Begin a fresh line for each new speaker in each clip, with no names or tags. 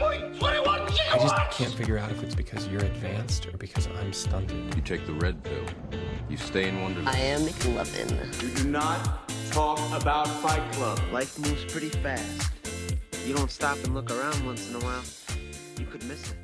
I just can't figure out if it's because you're advanced or because I'm stunted.
You take the red pill. You stay in Wonderland.
I am McLovin.
You do not talk about Fight Club.
Life moves pretty fast. You don't stop and look around once in a while, you could miss it.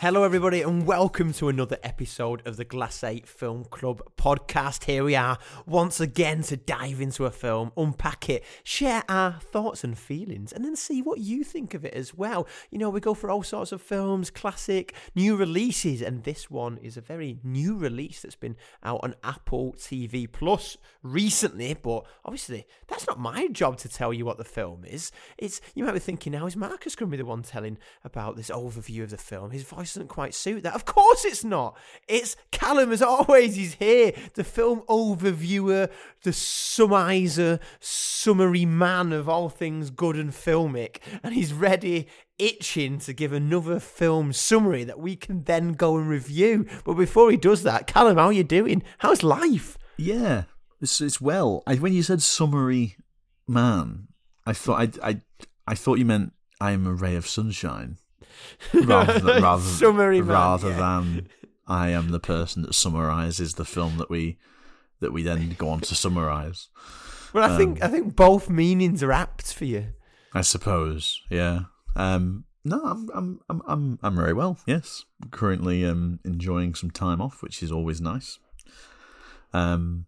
Hello, everybody, and welcome to another episode of the Glass 8 Film Club podcast. Here we are once again to dive into a film, unpack it, share our thoughts and feelings, and then see what you think of it as well. You know, we go for all sorts of films, classic, new releases, and this one is a very new release that's been out on Apple TV Plus recently, but obviously, that's not my job to tell you what the film is. It's You might be thinking now, is Marcus going to be the one telling about this overview of the film? His voice doesn't quite suit that. Of course it's not. It's Callum, as always, he's here. The film overviewer, the summizer, summary man of all things good and filmic. And he's ready, itching to give another film summary that we can then go and review. But before he does that, Callum, how are you doing? How's life?
Yeah, it's, it's well. I, when you said summary man, I thought I, I, I thought you meant I am a ray of sunshine rather than, rather,
Summary man,
rather
yeah.
than I am the person that summarizes the film that we that we then go on to summarize.
Well, I think I think both meanings are apt for you.
I suppose, yeah. Um, no, I'm I'm I'm I'm I'm very well. Yes, currently um enjoying some time off, which is always nice. Um,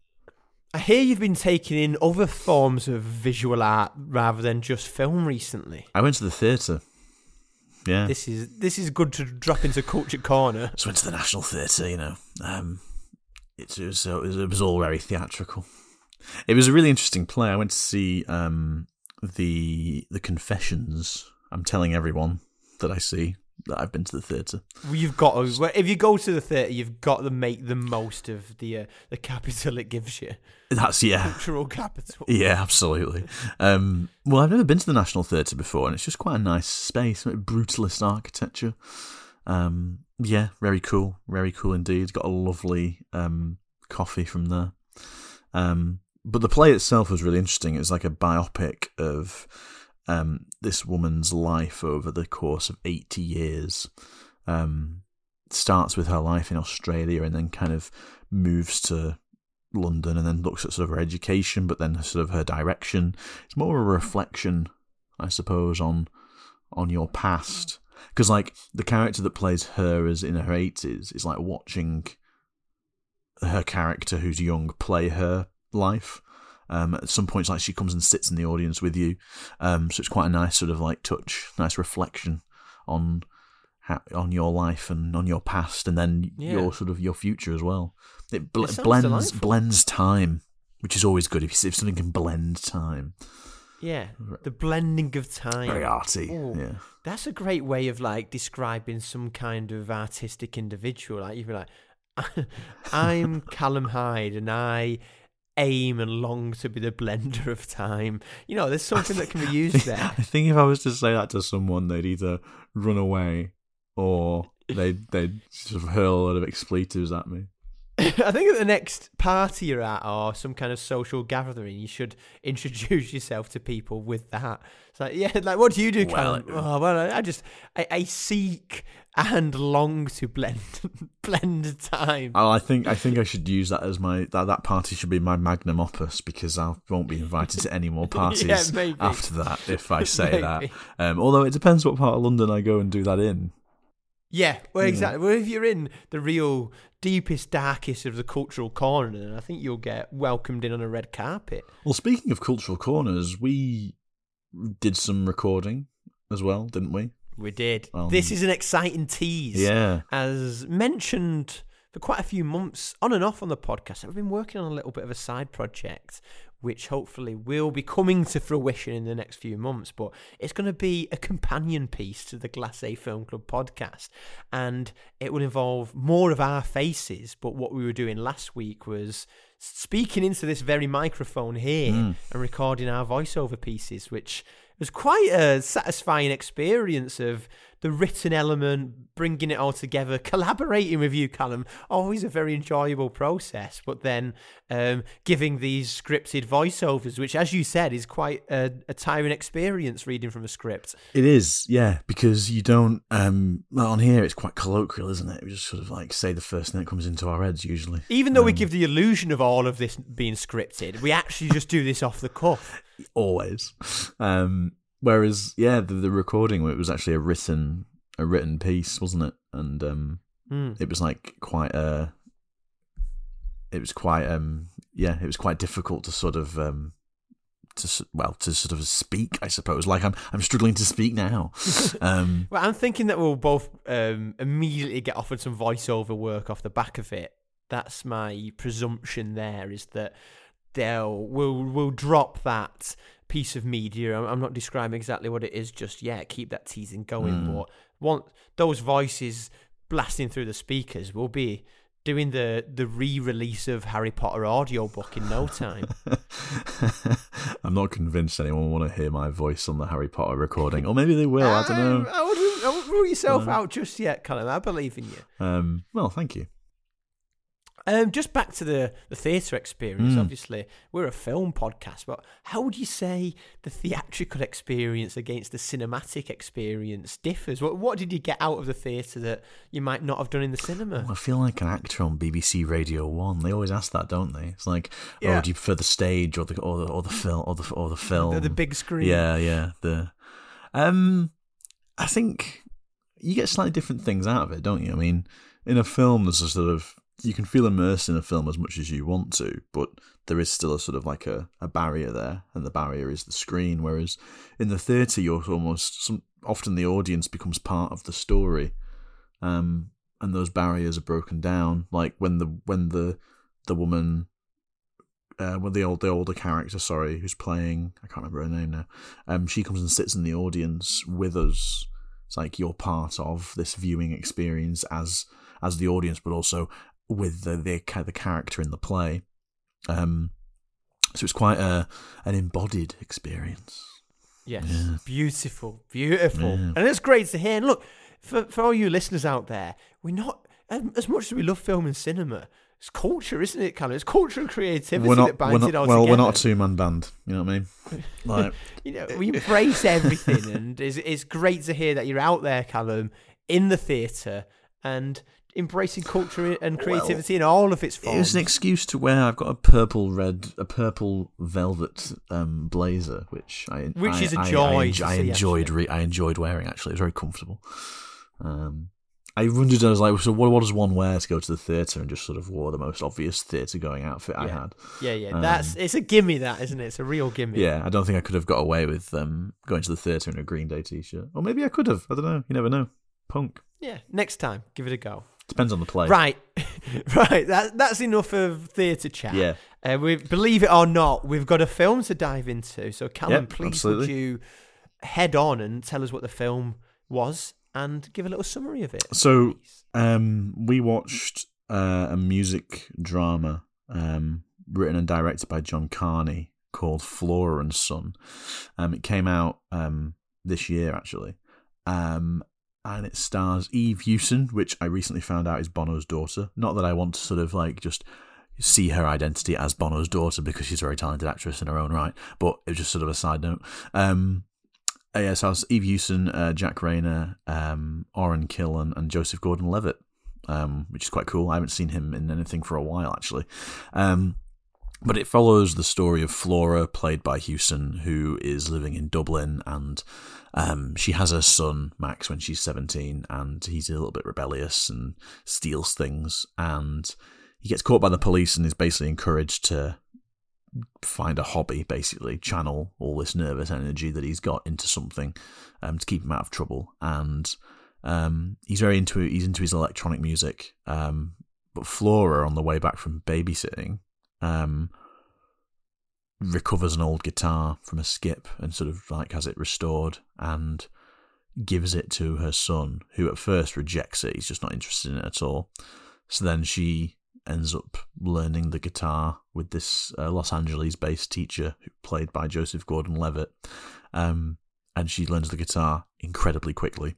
I hear you've been taking in other forms of visual art rather than just film recently.
I went to the theatre. Yeah,
This is this is good to drop into culture corner.
went to the National Theatre. You know, um, it, it was it was it was all very theatrical. It was a really interesting play. I went to see um the the Confessions. I'm telling everyone that I see that I've been to the theatre.
Well, You've got to if you go to the theatre, you've got to make the most of the uh, the capital it gives you,
That's yeah.
cultural capital.
Yeah, absolutely. Um, well, I've never been to the National Theatre before, and it's just quite a nice space, brutalist architecture. Um, yeah, very cool, very cool indeed. Got a lovely um, coffee from there. Um, but the play itself was really interesting. It's like a biopic of um, this woman's life over the course of 80 years. Um, starts with her life in Australia and then kind of moves to London and then looks at sort of her education, but then sort of her direction. It's more of a reflection, I suppose, on on your past. Because like the character that plays her is in her eighties is like watching her character who's young play her life. Um, at some points, like she comes and sits in the audience with you, um, so it's quite a nice sort of like touch, nice reflection on how, on your life and on your past, and then
Yeah.
your sort of your future as well. It, bl-
It
blends
delightful.
blends time, which is always good if, if something can blend time.
Yeah, the blending of time.
Very arty,
Ooh.
yeah.
That's a great way of like describing some kind of artistic individual. Like you'd be like, I'm Callum Hyde, and I aim and long to be the blender of time. You know, there's something that can be used there.
I think if I was to say that to someone, they'd either run away or they'd they'd sort of hurl a lot of expletives at me.
I think at the next party you're at or some kind of social gathering, you should introduce yourself to people with that. It's like, yeah, like what do you do,
Well,
Callum? oh, well, I, I just I, I seek and long to blend blend time.
Oh, I think I think I should use that as my that that party should be my magnum opus because I won't be invited to any more parties
maybe.
after that if I say that. Um, although it depends what part of London I go and do that in.
Yeah, well,
Yeah.
exactly. Well, if you're in the real deepest, darkest of the cultural corner, then I think you'll get welcomed in on a red carpet.
Well, speaking of cultural corners, we did some recording as well, didn't we?
We did.
Um,
this is an exciting tease.
Yeah.
As mentioned for quite a few months, on and off on the podcast, I've been working on a little bit of a side project, which hopefully will be coming to fruition in the next few months. But it's going to be a companion piece to the Glass A Film Club podcast, and it will involve more of our faces. But what we were doing last week was speaking into this very microphone here
Mm.
and recording our voiceover pieces, which was quite a satisfying experience of the written element, bringing it all together, collaborating with you, Callum. Always a very enjoyable process, but then um, giving these scripted voiceovers, which, as you said, is quite a, a tiring experience reading from a script.
It is, yeah, because you don't. Um, on here, it's quite colloquial, isn't it? We just sort of like say the first thing that comes into our heads, usually.
Even though we
Um,
give the illusion of all of this being scripted, we actually just do this off the cuff.
always. Um, whereas, yeah, the, the recording it was actually a written a written piece, wasn't it? And um,
Hmm.
it was like quite a. It was quite um yeah it was quite difficult to sort of um to well to sort of speak I suppose like I'm I'm struggling to speak now um
Well, I'm thinking that we'll both um, immediately get offered some voiceover work off the back of it. That's my presumption. There is that they'll will will drop that piece of media. I'm, I'm not describing exactly what it is just yet. Keep that teasing going.
Mm.
But want those voices blasting through the speakers will be doing the the re-release of Harry Potter audiobook in no time.
I'm not convinced anyone will want to hear my voice on the Harry Potter recording or maybe they will I don't know
I wouldn't, I wouldn't rule yourself
Uh.
out just yet, Colin. I believe in you.
um well thank you
Um, just back to the, the theatre experience.
Mm.
Obviously, we're a film podcast, but how would you say the theatrical experience against the cinematic experience differs? What what did you get out of the theatre that you might not have done in the cinema?
I feel like an actor on BBC Radio One. They always ask that, don't they? It's like,
Yeah.
oh, do you prefer the stage or the or the or the film or the or the film?
The, the big screen.
Yeah, yeah. The um, I think you get slightly different things out of it, don't you? I mean, in a film, there's a sort of you can feel immersed in a film as much as you want to, but there is still a sort of like a, a barrier there, and the barrier is the screen. Whereas in the theatre, you're almost some often the audience becomes part of the story, um, and those barriers are broken down. Like when the when the the woman uh, when the old the older character, sorry, who's playing, I can't remember her name now. Um, she comes and sits in the audience with us. It's like you're part of this viewing experience as as the audience, but also with the the, the character in the play. Um, so it's quite a an embodied experience.
Yes.
Yeah.
Beautiful. Beautiful.
Yeah.
And it's great to hear. And look, for, for all you listeners out there, we're not, as, much as we love film and cinema, it's culture, isn't it, Callum? It's culture and creativity
we're
that
not,
binds
we're not
it all
well,
together.
we're not a two man band. You know what I mean? Like,
you know, we embrace everything, and it's, it's great to hear that you're out there, Callum, in the theatre and embracing culture and creativity in all of its forms.
It was an excuse to wear. I've got a purple red, a purple velvet um, blazer, which I
Which
I-
is a
I-
joy
I, I
see,
enjoyed. Re- I enjoyed wearing. Actually, it was very comfortable. Um, I wondered. I was like, so what, what does one wear to go to the theatre? And just sort of wore the most obvious theatre going outfit I had.
yeah, yeah,
um,
that's it's a gimme, that isn't it? It's a real gimme.
Yeah, I don't think I could have got away with um, going to the theatre in a Green Day t-shirt, or maybe I could have. I don't know. You never know. Punk
yeah. Next time, give it a go.
Depends on the play.
Right, right. That that's enough of theatre chat.
Yeah.
Uh, we believe it or not, we've got a film to dive into. So, Callum,
Yep,
please
absolutely.
would you head on and tell us what the film was and give a little summary of it.
So. Um, we watched uh, a music drama um, written and directed by John Carney called Flora and Son. Um, it came out um, this year actually, um, and it stars Eve Hewson, which I recently found out is Bono's daughter. Not that I want to sort of like just see her identity as Bono's daughter because she's a very talented actress in her own right, but it was just sort of a side note. Um, uh, yeah, so Eve Hewson, uh, Jack Reynor, um, Orén Kinlan, and Joseph Gordon-Levitt, um, which is quite cool. I haven't seen him in anything for a while, actually. Um, but it follows the story of Flora, played by Hewson, who is living in Dublin, and um, she has her son Max when she's seventeen, and he's a little bit rebellious and steals things, and he gets caught by the police and is basically encouraged to find a hobby, basically channel all this nervous energy that he's got into something um, to keep him out of trouble. And um, he's very into he's into his electronic music. Um, but Flora, on the way back from babysitting, um, recovers an old guitar from a skip and sort of like has it restored and gives it to her son, who at first rejects it. He's just not interested in it at all. So then she ends up learning the guitar with this uh, Los Angeles based teacher who played by Joseph Gordon Levitt. Um, and she learns the guitar incredibly quickly.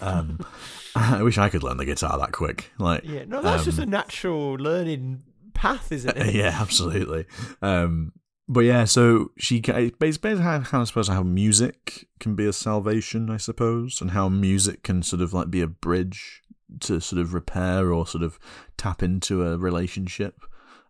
Um, I wish I could learn the guitar that quick. Like,
Yeah, no, that's just a
um,
natural learning path, isn't it?
yeah, absolutely. Um, but yeah, so she basically how, how I suppose how music can be a salvation, I suppose, and how music can sort of like be a bridge to sort of repair or sort of tap into a relationship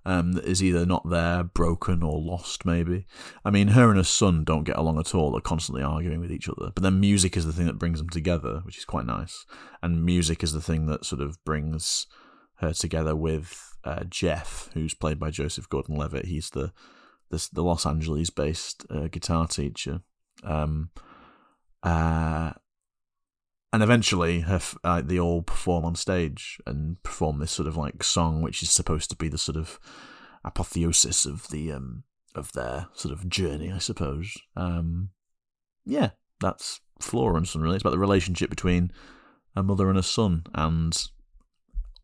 um, that is either not there, broken, or lost. Maybe. I mean, her and her son don't get along at all; they're constantly arguing with each other. But then music is the thing that brings them together, which is quite nice. And music is the thing that sort of brings her together with uh, Jeff, who's played by Joseph Gordon-Levitt. He's the the, the Los Angeles-based uh, guitar teacher. Um, uh, and eventually, her, uh, they all perform on stage and perform this sort of like song, which is supposed to be the sort of apotheosis of the um of their sort of journey, I suppose. Um, yeah, that's Flora and Son. Really, it's about the relationship between a mother and a son, and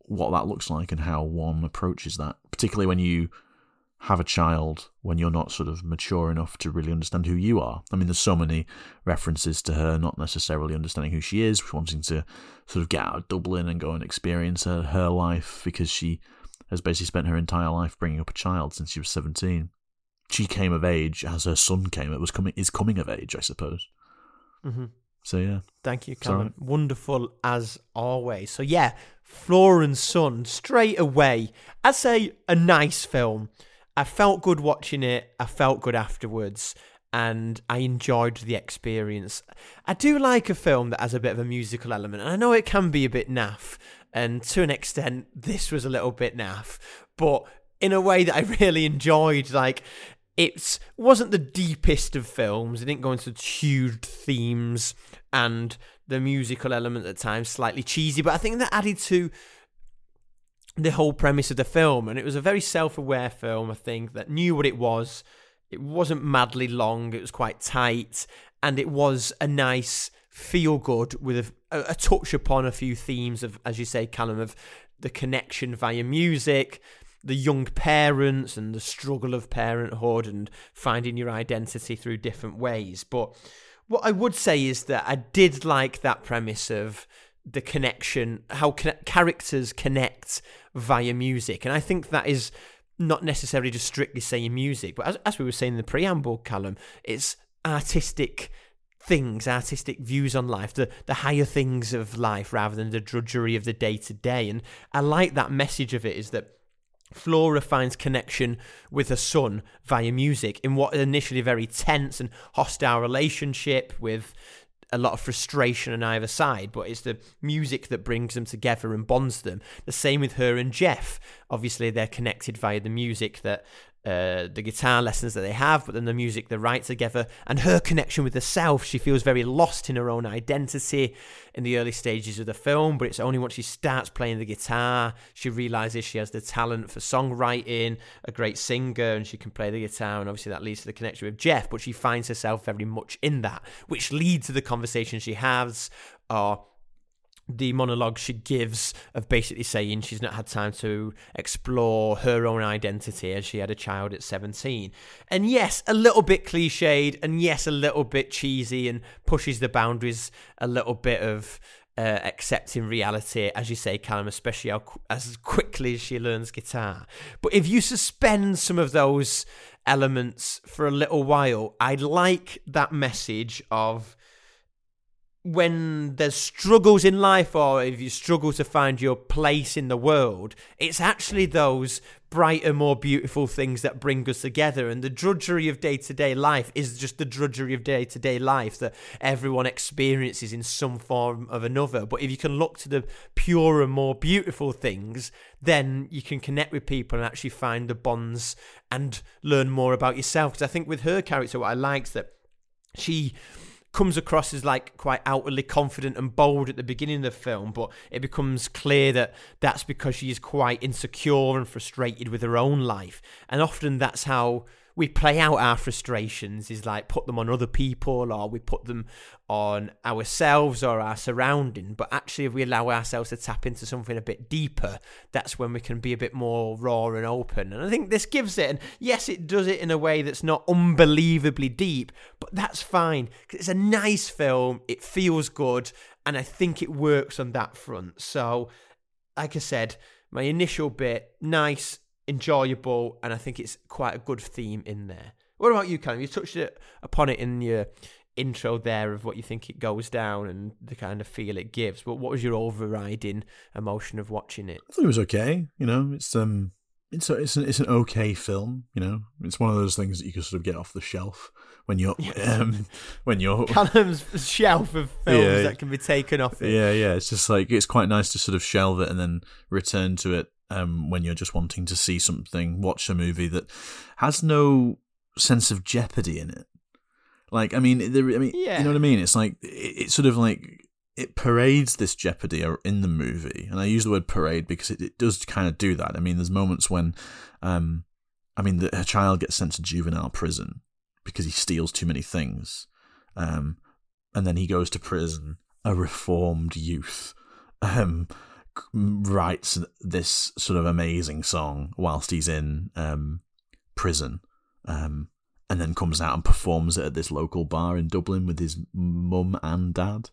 what that looks like and how one approaches that, particularly when you have a child when you're not sort of mature enough to really understand who you are. I mean, there's so many references to her not necessarily understanding who she is, wanting to sort of get out of Dublin and go and experience her, her life because she has basically spent her entire life bringing up a child since she was 17. She came of age as her son came. It was coming is coming of age, I suppose.
hmm
So yeah,
Thank you,
right.
Wonderful as always. So yeah, Flora and Son straight away. I'd say a nice film. I felt good watching it. I felt good afterwards, and I enjoyed the experience. I do like a film that has a bit of a musical element, and I know it can be a bit naff, and to an extent, this was a little bit naff, but in a way that I really enjoyed. Like it wasn't the deepest of films. It didn't go into huge themes and the musical element at times slightly cheesy, but I think that added to the whole premise of the film. And it was a very self-aware film, I think, that knew what it was. It wasn't madly long. It was quite tight, and it was a nice feel good with a, a touch upon a few themes of, as you say, Callum, of the connection via music, the young parents and the struggle of parenthood and finding your identity through different ways. But what I would say is that I did like that premise of the connection, how conne- characters connect via music. And I think that is not necessarily just strictly saying music, but as, as we were saying in the preamble, Callum, it's artistic things, artistic views on life, the, the higher things of life rather than the drudgery of the day to day. And I like that message of it is that Flora finds connection with her son via music in what initially very tense and hostile relationship with a lot of frustration on either side, but it's the music that brings them together and bonds them. The same with her and Jeff. Obviously, they're connected via the music that uh, the guitar lessons that they have, but then the music they write together, and her connection with herself. She feels very lost in her own identity in the early stages of the film, but it's only once she starts playing the guitar she realizes she has the talent for songwriting, a great singer, and she can play the guitar, and obviously that leads to the connection with Jeff. But she finds herself very much in that, which leads to the conversation she has, or the monologue she gives of basically saying she's not had time to explore her own identity as she had a child at 17. And yes, a little bit cliched, and yes, a little bit cheesy, and pushes the boundaries a little bit of uh, accepting reality, as you say, Callum, especially as quickly as she learns guitar. But if you suspend some of those elements for a little while, I'd like that message of when there's struggles in life or if you struggle to find your place in the world, it's actually those brighter, more beautiful things that bring us together. And the drudgery of day to day life is just the drudgery of day to day life that everyone experiences in some form of another. But if you can look to the purer, more beautiful things, then you can connect with people and actually find the bonds and learn more about yourself. Because I think with her character, what I liked that she comes across as like quite outwardly confident and bold at the beginning of the film, but it becomes clear that that's because she is quite insecure and frustrated with her own life. And often that's how we play out our frustrations is like put them on other people or we put them on ourselves or our surrounding. But actually if we allow ourselves to tap into something a bit deeper that's when we can be a bit more raw and open. And i think this gives it and yes it does it in a way that's not unbelievably deep but that's fine. 'cause it's a nice film it feels good and i think it works on that front. So like i said my initial bit nice enjoyable, and I think it's quite a good theme in there. What about you, Callum? You touched it upon it in your intro there of what you think it goes down and the kind of feel it gives. But what was your overriding emotion of watching it?
I thought it was okay. You know, it's um, it's a, it's an it's an okay film. You know, it's one of those things that you can sort of get off the shelf when you're um when you're
Callum's shelf of films
Yeah.
that can be taken off it.
yeah yeah. It's just like it's quite nice to sort of shelve it and then return to it um when you're just wanting to see something, watch a movie that has no sense of jeopardy in it. Like I mean, there, I mean,
Yeah.
you know what I mean? It's like it, it's sort of like it parades this jeopardy in the movie, and I use the word parade because it, it does kind of do that. I mean, there's moments when, um, I mean, the, a child gets sent to juvenile prison because he steals too many things, um, and then he goes to prison, a reformed youth, um, writes this sort of amazing song whilst he's in um, prison, um, and then comes out and performs it at this local bar in Dublin with his mum and dad.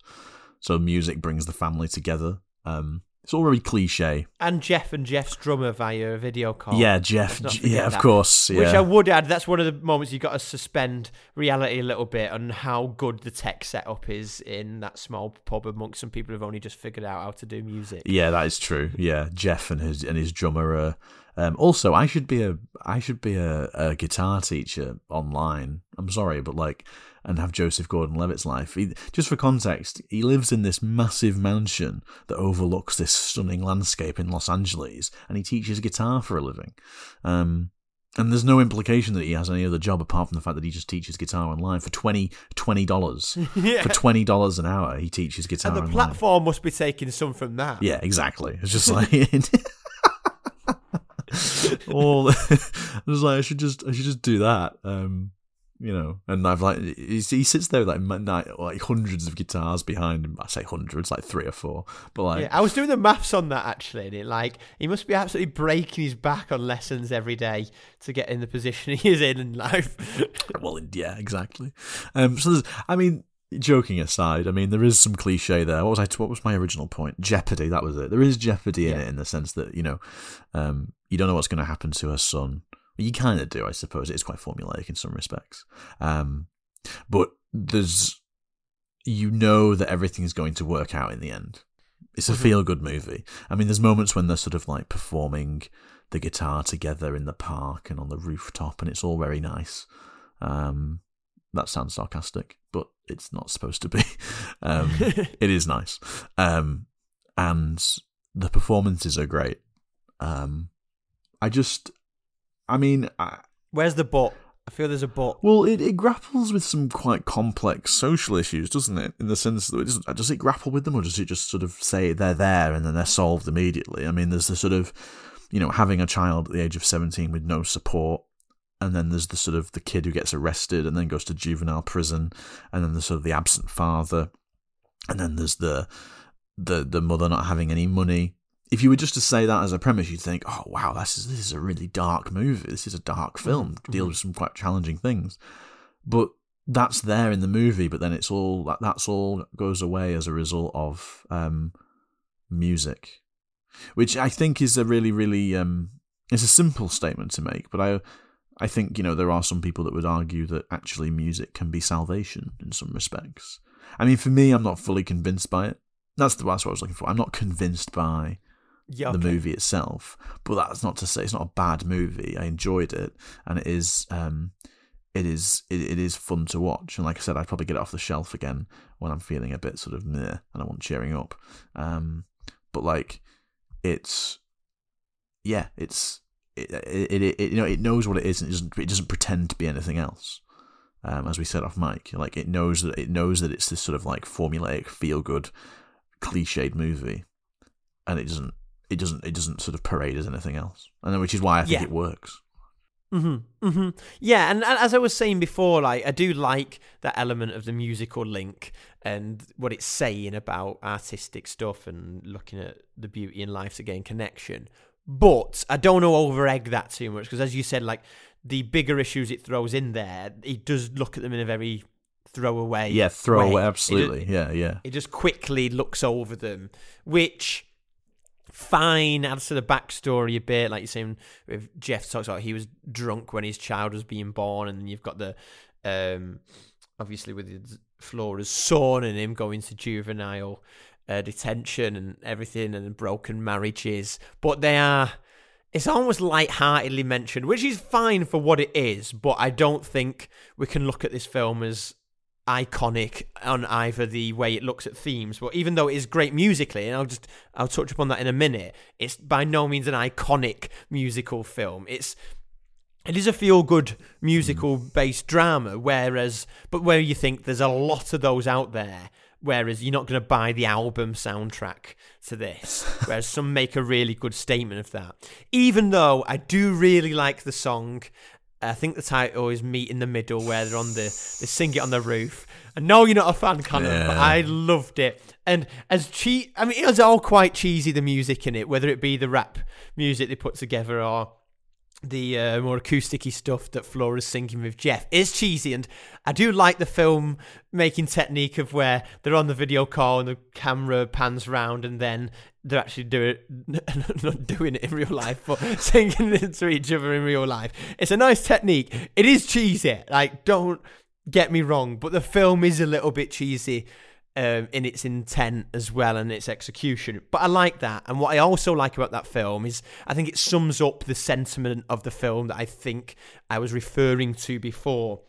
So music brings the family together. Um, it's all very cliche.
And Jeff and Jeff's drummer via a video call.
yeah, Jeff.
Let's not
J-
forget
Yeah, of
that.
course. Yeah.
Which I would add, that's one of the moments you've got to suspend reality a little bit on how good the tech setup is in that small pub amongst some people who've only just figured out how to do music.
Yeah, that is true. Yeah, Jeff and his and his drummer. Are, um, also, I should be a I should be a, a guitar teacher online. I'm sorry, but like, and have Joseph Gordon-Levitt's life. He, just for context, he lives in this massive mansion that overlooks this stunning landscape in Los Angeles, and he teaches guitar for a living. Um, and there's no implication that he has any other job apart from the fact that he just teaches guitar online for 20 dollars.
Yeah.
For twenty dollars an hour, he teaches guitar
And the
online.
platform must be taking some from that.
Yeah, exactly. It's just like all. I was like, I should just, I should just do that. Um, you know, and I've like, he, he sits there with like, m- ni- like hundreds of guitars behind him. I say hundreds, like three or four, but like,
Yeah, I was doing the maths on that actually, and it like he must be absolutely breaking his back on lessons every day to get in the position he is in in life.
well, yeah, exactly. Um, so there's, I mean, joking aside, I mean, there is some cliche there. What was I? What was my original point? Jeopardy. That was it. There is jeopardy in
Yeah.
it in the sense that you know, um, you don't know what's going to happen to her son. You kind of do, I suppose. It is quite formulaic in some respects, um, but there's, you know, that everything is going to work out in the end. It's a feel good movie. I mean, there's moments when they're sort of like performing the guitar together in the park and on the rooftop, and it's all very nice. Um, that sounds sarcastic, but it's not supposed to be. Um, it is nice, um, and the performances are great. Um, I just, I mean, I,
Where's the but? I feel there's a but.
well, it, it grapples with some quite complex social issues, doesn't it? In the sense that it doesn't, does it grapple with them, or does it just sort of say they're there and then they're solved immediately? I mean, there's the sort of, you know, having a child at the age of seventeen with no support, and then there's the sort of the kid who gets arrested and then goes to juvenile prison, and then there's sort of the absent father, and then there's the the the mother not having any money. If you were just to say that as a premise, you'd think, "Oh wow, this is this is a really dark movie. This is a dark film. Deals with some quite challenging things." But that's there in the movie. But then it's all that that's all goes away as a result of um, music, which I think is a really really um, it's a simple statement to make. But I I think you know there are some people that would argue that actually music can be salvation in some respects. I mean, for me, I'm not fully convinced by it. That's the that's what I was looking for. I'm not convinced by
Yeah,
the movie itself, but that's not to say it's not a bad movie. I enjoyed it, and it is um, it is it, it is fun to watch. And like I said, I'd probably get it off the shelf again when I'm feeling a bit sort of meh and I want cheering up. Um, but like it's yeah, it's it, it, it, it you know it knows what it is and it doesn't it doesn't pretend to be anything else. Um, as we said off mic, like it knows that it knows that it's this sort of like formulaic, feel good, cliched movie, and it doesn't it doesn't it doesn't sort of parade as anything else, and which is why I think
Yeah.
it works.
Mm-hmm, mm-hmm. Yeah, and, and as I was saying before, like I do like that element of the musical link and what it's saying about artistic stuff and looking at the beauty in life to gain connection. But I don't to over egg that too much because, as you said, like the bigger issues it throws in there, it does look at them in a very throwaway.
Yeah, throwaway.
way.
Absolutely. yeah, yeah.
it just quickly looks over them, which fine adds to the backstory a bit. Like you're saying, if Jeff talks about he was drunk when his child was being born, and you've got the um, obviously with Flora's son and him going to juvenile uh, detention and everything, and broken marriages. But they are. It's almost light-heartedly mentioned, which is fine for what it is, but I don't think we can look at this film as iconic on either the way it looks at themes, but even though it is great musically, and I'll just I'll touch upon that in a minute, it's by no means an iconic musical film. It's it is a feel good musical based drama, whereas but where you think there's a lot of those out there. Whereas you're not going to buy the album soundtrack to this. Whereas some make a really good statement of that. Even though I do really like the song I think the title is "Meet in the Middle," where they're on the they sing it on the roof. I know you're not a fan, Connor, but I loved it. And as che- I mean, it was all quite cheesy. The music in it, whether it be the rap music they put together or the uh, more acousticy stuff that Flora's singing with Jeff is cheesy, and I do like the film making technique of where they're on the video call and the camera pans round, and then they're actually doing not doing it in real life, but singing it to each other in real life. It's a nice technique. It is cheesy, like don't get me wrong, but the film is a little bit cheesy um, in its intent as well and its execution. But I like that. And what I also like about that film is I think it sums up the sentiment of the film that I think I was referring to before.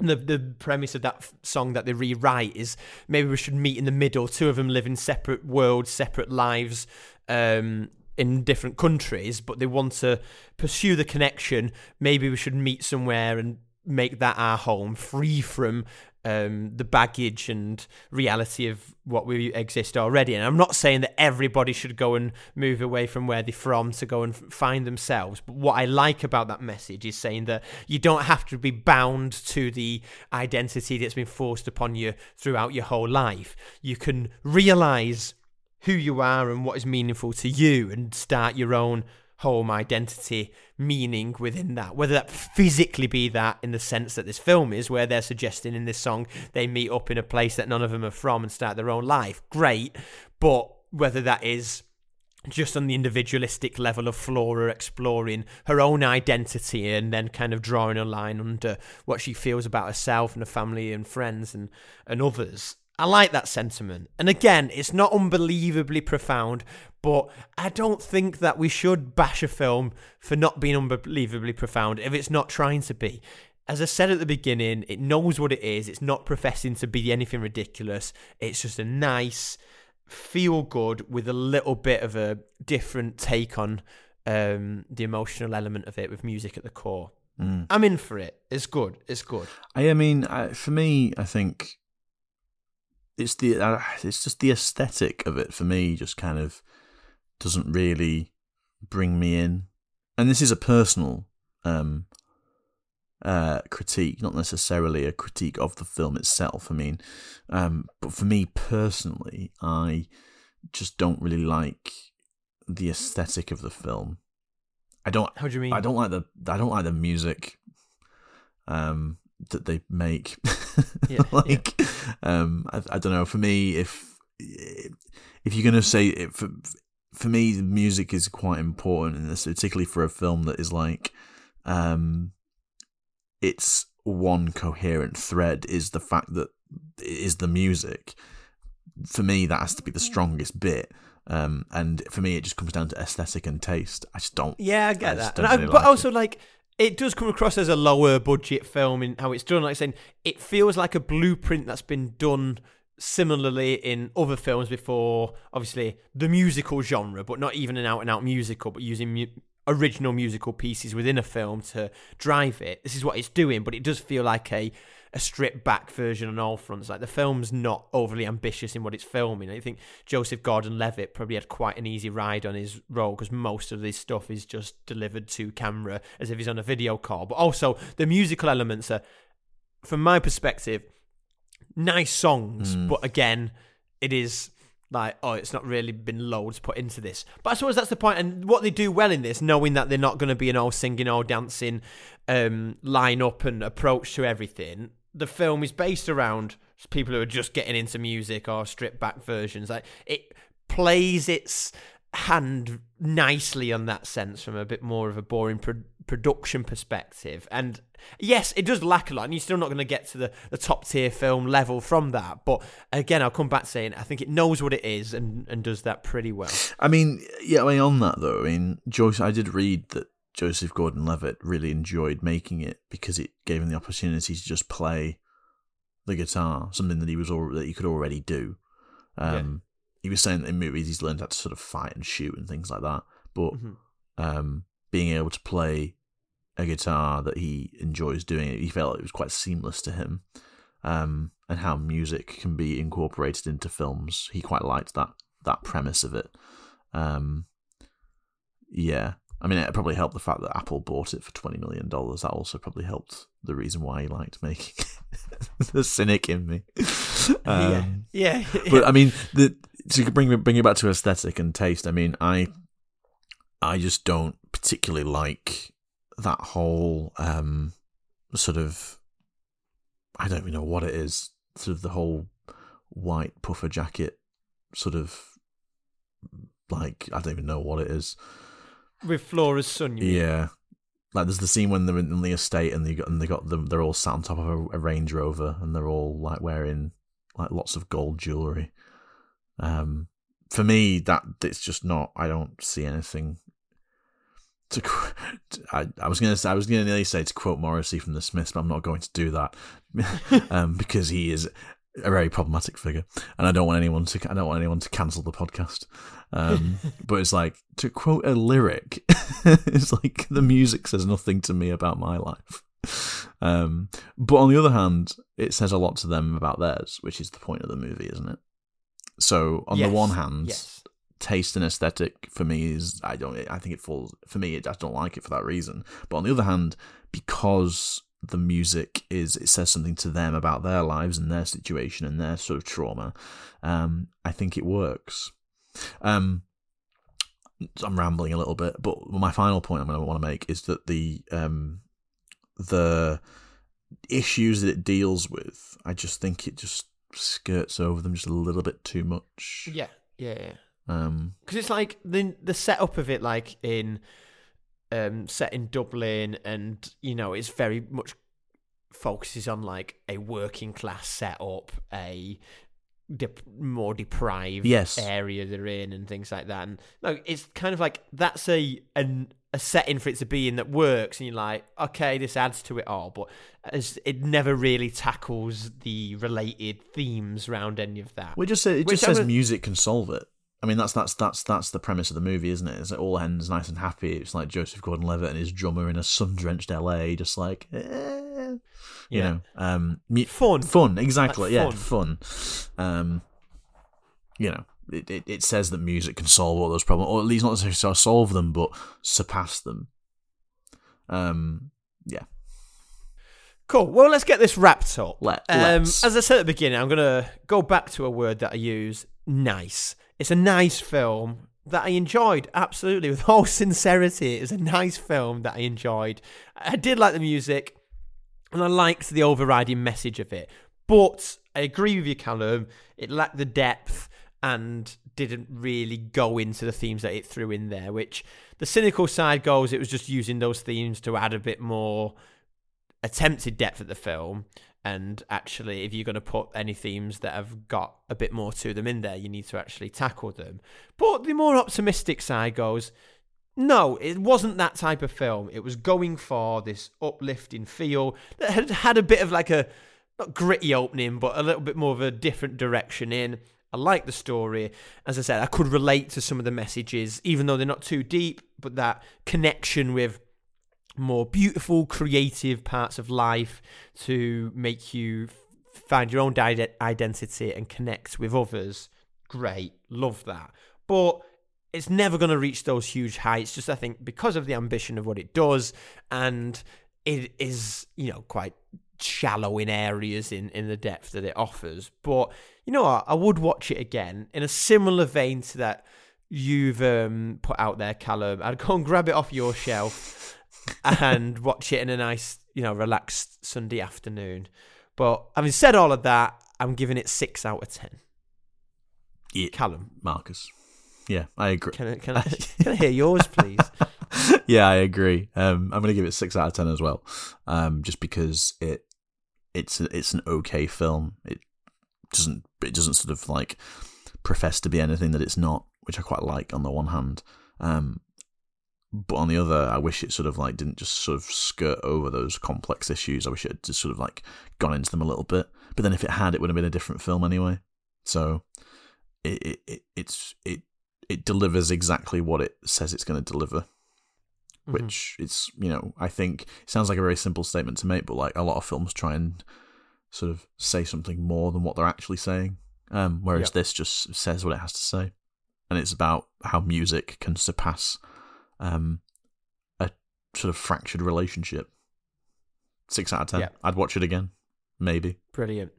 The the premise of that song that they rewrite is maybe we should meet in the middle. Two of them live in separate worlds, separate lives. Um, in different countries, but they want to pursue the connection. Maybe we should meet somewhere and make that our home, free from um, the baggage and reality of what we exist already. And I'm not saying that everybody should go and move away from where they're from to go and find themselves. But what I like about that message is saying that you don't have to be bound to the identity that's been forced upon you throughout your whole life. You can realize who you are and what is meaningful to you and start your own home identity meaning within that whether that physically be that in the sense that this film is where they're suggesting in this song they meet up in a place that none of them are from and start their own life great but whether that is just on the individualistic level of Flora exploring her own identity and then kind of drawing a line under what she feels about herself and her family and friends and, and others. I like that sentiment. And again, it's not unbelievably profound, but I don't think that we should bash a film for not being unbelievably profound if it's not trying to be. As I said at the beginning, it knows what it is. It's not professing to be anything ridiculous. It's just a nice, feel good with a little bit of a different take on um, the emotional element of it with music at the core.
Mm.
I'm in for it. It's good. It's good.
I, I mean, I, for me, I think it's the uh, it's just the aesthetic of it for me. Just kind of doesn't really bring me in. And this is a personal um, uh, critique, not necessarily a critique of the film itself. I mean, um, but for me personally, I just don't really like the aesthetic of the film. I don't.
How do you mean?
I don't like the. I don't like the music. Um, that they make.
Yeah,
like, um, I, I don't know. For me, if if you're gonna say it, for for me, the music is quite important, and this, particularly for a film that is like, um, it's one coherent thread is the fact that it is the music. For me, that has to be the strongest bit. Um, and for me, it just comes down to aesthetic and taste. I just don't.
Yeah, I get
I
that. I- but
like
also,
it.
like, it does come across as a lower budget film in how it's done. Like saying, it feels like a blueprint that's been done similarly in other films before. Obviously, the musical genre, but not even an out and out musical, but using mu- original musical pieces within a film to drive it. This is what it's doing, but it does feel like a a stripped back version on all fronts. Like the film's not overly ambitious in what it's filming. I think Joseph Gordon-Levitt probably had quite an easy ride on his role because most of this stuff is just delivered to camera as if he's on a video call. But also the musical elements are, from my perspective, nice songs. But again, it is like oh it's not really been loads put into this but i suppose that's the point. point and what they do well in this knowing that they're not going to be an all singing all dancing um line up and approach to everything the film is based around people who are just getting into music or stripped back versions. Like it plays its hand nicely on that sense from a bit more of a boring pro- production perspective. And yes it does lack a lot and you're still not going to get to the, the top tier film level from that but again i'll come back saying i think it knows what it is and, and does that pretty well.
I mean, yeah, I mean, on that though, I mean, Joseph, I did read that Joseph Gordon Levitt really enjoyed making it because it gave him the opportunity to just play the guitar, something that he was that he could already do. Um, He was saying that in movies he's learned how to sort of fight and shoot and things like that, but
Mhm.
um, being able to play a guitar that he enjoys doing, he felt like it was quite seamless to him. Um, and how music can be incorporated into films, he quite liked that that premise of it. Um, yeah, I mean, it probably helped the fact that Apple bought it for twenty million dollars. That also probably helped the reason why he liked making it. the cynic in me. Um,
yeah yeah
but I mean, the to bring bring it back to aesthetic and taste. I mean, I I just don't particularly like that whole um sort of I don't even know what it is. Sort of the whole white puffer jacket, sort of like I don't even know what it is.
With flora's son?
Yeah. Like there's the scene when they're in the estate and they got and they got them they're all sat on top of a, a Range Rover and they're all like wearing like lots of gold jewelry. Um, for me, that it's just not. I don't see anything. To I, I was gonna say, I was gonna nearly say to quote Morrissey from the Smiths, but I'm not going to do that um, because he is a very problematic figure, and I don't want anyone to I don't want anyone to cancel the podcast. Um, but it's like to quote a lyric, it's like the music says nothing to me about my life. Um, but on the other hand, it says a lot to them about theirs, which is the point of the movie, isn't it? So on
Yes,
the one hand,
yes
taste and aesthetic for me is I don't I think it falls for me I don't like it for that reason. But on the other hand, because the music is it says something to them about their lives and their situation and their sort of trauma, um, I think it works. Um, I'm rambling a little bit, but my final point I'm going to want to make is that the um, the issues that it deals with, I just think it just skirts over them just a little bit too much.
yeah yeah yeah
Um,
because it's like the the setup of it, like in um, set in Dublin, and you know, it's very much focuses on like a working class setup, a dep- more deprived
Yes.
area they're in, and things like that. And no, it's kind of like that's a an, a setting for it to be in that works, and you're like, okay, this adds to it all, but as it never really tackles the related themes around any of that.
Well, it just it just
I
says
was-
music can solve it. I mean, that's that's that's that's the premise of the movie, isn't it? Is it all ends nice and happy? It's like Joseph Gordon-Levitt and his drummer in a sun-drenched LA, just like, eh, you know, um, mu-
Fun.
fun, exactly,
Like
yeah, fun. Um, you know, it, it it says that music can solve all those problems, or at least not necessarily solve them, but surpass them. Um, yeah,
Cool. Well, let's get this wrapped up.
Let-
um, as I said at the beginning, I'm going to go back to a word that I use nice. It's a nice film that I enjoyed, absolutely, with all sincerity. It's a nice film that I enjoyed. I did like the music, and I liked the overriding message of it. But I agree with you, Callum. It lacked the depth and didn't really go into the themes that it threw in there, which the cynical side goes, it was just using those themes to add a bit more attempted depth at the film. And actually, if you're going to put any themes that have got a bit more to them in there, you need to actually tackle them. But the more optimistic side goes, no, it wasn't that type of film. It was going for this uplifting feel that had had a bit of like a not gritty opening, but a little bit more of a different direction in. I like the story. As I said, I could relate to some of the messages, even though they're not too deep, but that connection with more beautiful, creative parts of life to make you find your own identity and connect with others. Great, love that. But it's never going to reach those huge heights, just I think because of the ambition of what it does, and it is, you know, quite shallow in areas in, in the depth that it offers. But you know what? I would watch it again in a similar vein to that you've um, put out there, Callum. I'd go and grab it off your shelf and watch it in a nice, you know, relaxed Sunday afternoon. But having said all of that, I'm giving it six out of ten.
Yeah,
Callum,
Marcus. Yeah, I agree.
can I, can I, can I hear yours, please?
yeah, I agree. Um, I'm going to give it six out of ten as well, um, just because it it's it's an okay film. It doesn't it doesn't sort of like profess to be anything that it's not, which I quite like on the one hand. Um, but on the other, I wish it sort of like didn't just sort of skirt over those complex issues. I wish it had just sort of like gone into them a little bit. But then if it had, it would have been a different film anyway. So it, it, it it's it it delivers exactly what it says it's going to deliver
Mhm.
which it's you know I think it sounds like a very simple statement to make, but like a lot of films try and sort of say something more than what they're actually saying. Um, whereas
Yep.
this just says what it has to say, and it's about how music can surpass um, a sort of fractured relationship. Six out of ten.
Yep.
I'd watch it again, maybe.
Brilliant.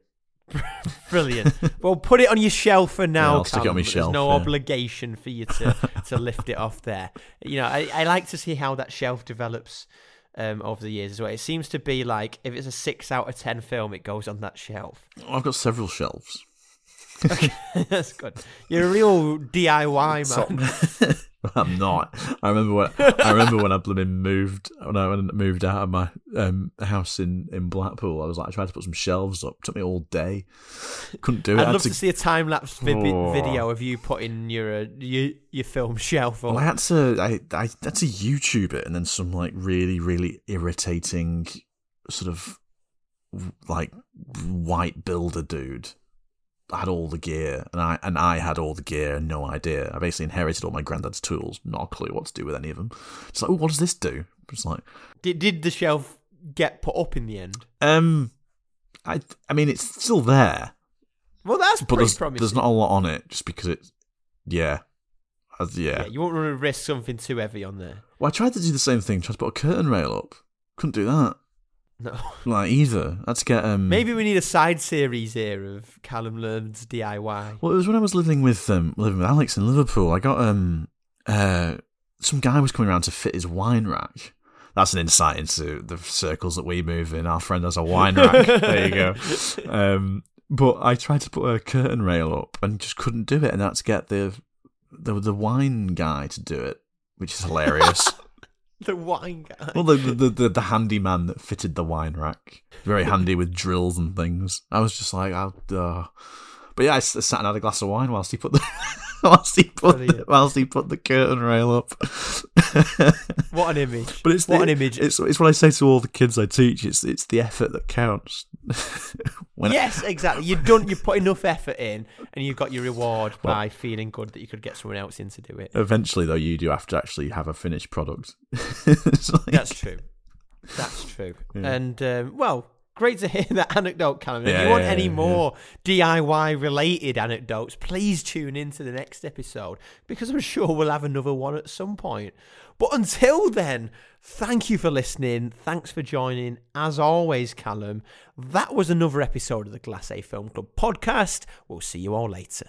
Brilliant. well, put it on your shelf for now.
Yeah, I'll stick it on my shelf,
There's no
yeah.
obligation for you to, to lift it off there. You know, I, I like to see how that shelf develops um, over the years as well. It seems to be like if it's a six out of ten film, it goes on that shelf.
I've got several shelves.
That's good. You're a real DIY man.
I'm not. I remember when I remember when I blooming moved when I moved out of my um, house in, in Blackpool. I was like, I tried to put some shelves up. It took me all day. Couldn't do it. I
I'd love to,
to-
see a time lapse vid-
Oh.
video of you putting your, uh, your your film shelf up.
Well, I had to. I I had to YouTube it, and then some like really really irritating sort of like white builder dude had all the gear, and I and I had all the gear and no idea. I basically inherited all my granddad's tools, not a clue what to do with any of them. It's like, oh, what does this do? It's like,
Did did the shelf get put up in the end?
um, I I mean, it's still there,
Well, that's
but
pretty
there's
promising.
there's not a lot on it, just because it's yeah, As- yeah.
Yeah, you won't want to risk something too heavy on there.
Well, I tried to do the same thing. Tried to put a curtain rail up. Couldn't do that.
No.
Like either. To get um.
Maybe we need a side series here of Callum Learns DIY.
Well, it was when I was living with um living with Alex in Liverpool. I got um uh some guy was coming around to fit his wine rack. That's an insight into the circles that we move in. Our friend has a wine rack. there you go. Um, but I tried to put a curtain rail up and just couldn't do it, and I had to get the the the wine guy to do it, which is hilarious.
The wine guy.
well, the, the the the handyman that fitted the wine rack, very handy with drills and things. I was just like, oh, uh. but yeah, I sat and had a glass of wine whilst he put the whilst he put the, whilst he put the curtain rail up.
What an image.
But it's
what
the,
an image.
It's it's what I say to all the kids I teach. It's it's the effort that counts.
yes, exactly. You've done. You put enough effort in, and you've got your reward by feeling good that you could get someone else in to do it.
eventually, though, you do have to actually have a finished product. Like-
That's true. That's true.
Yeah.
And um, well, great to hear that anecdote, Callum. if you want
yeah,
any
yeah,
more DIY related anecdotes, please tune in to the next episode because I'm sure we'll have another one at some point. But until then, thank you for listening. Thanks for joining. As always, Callum, that was another episode of the Glass A Film Club podcast. We'll see you all later.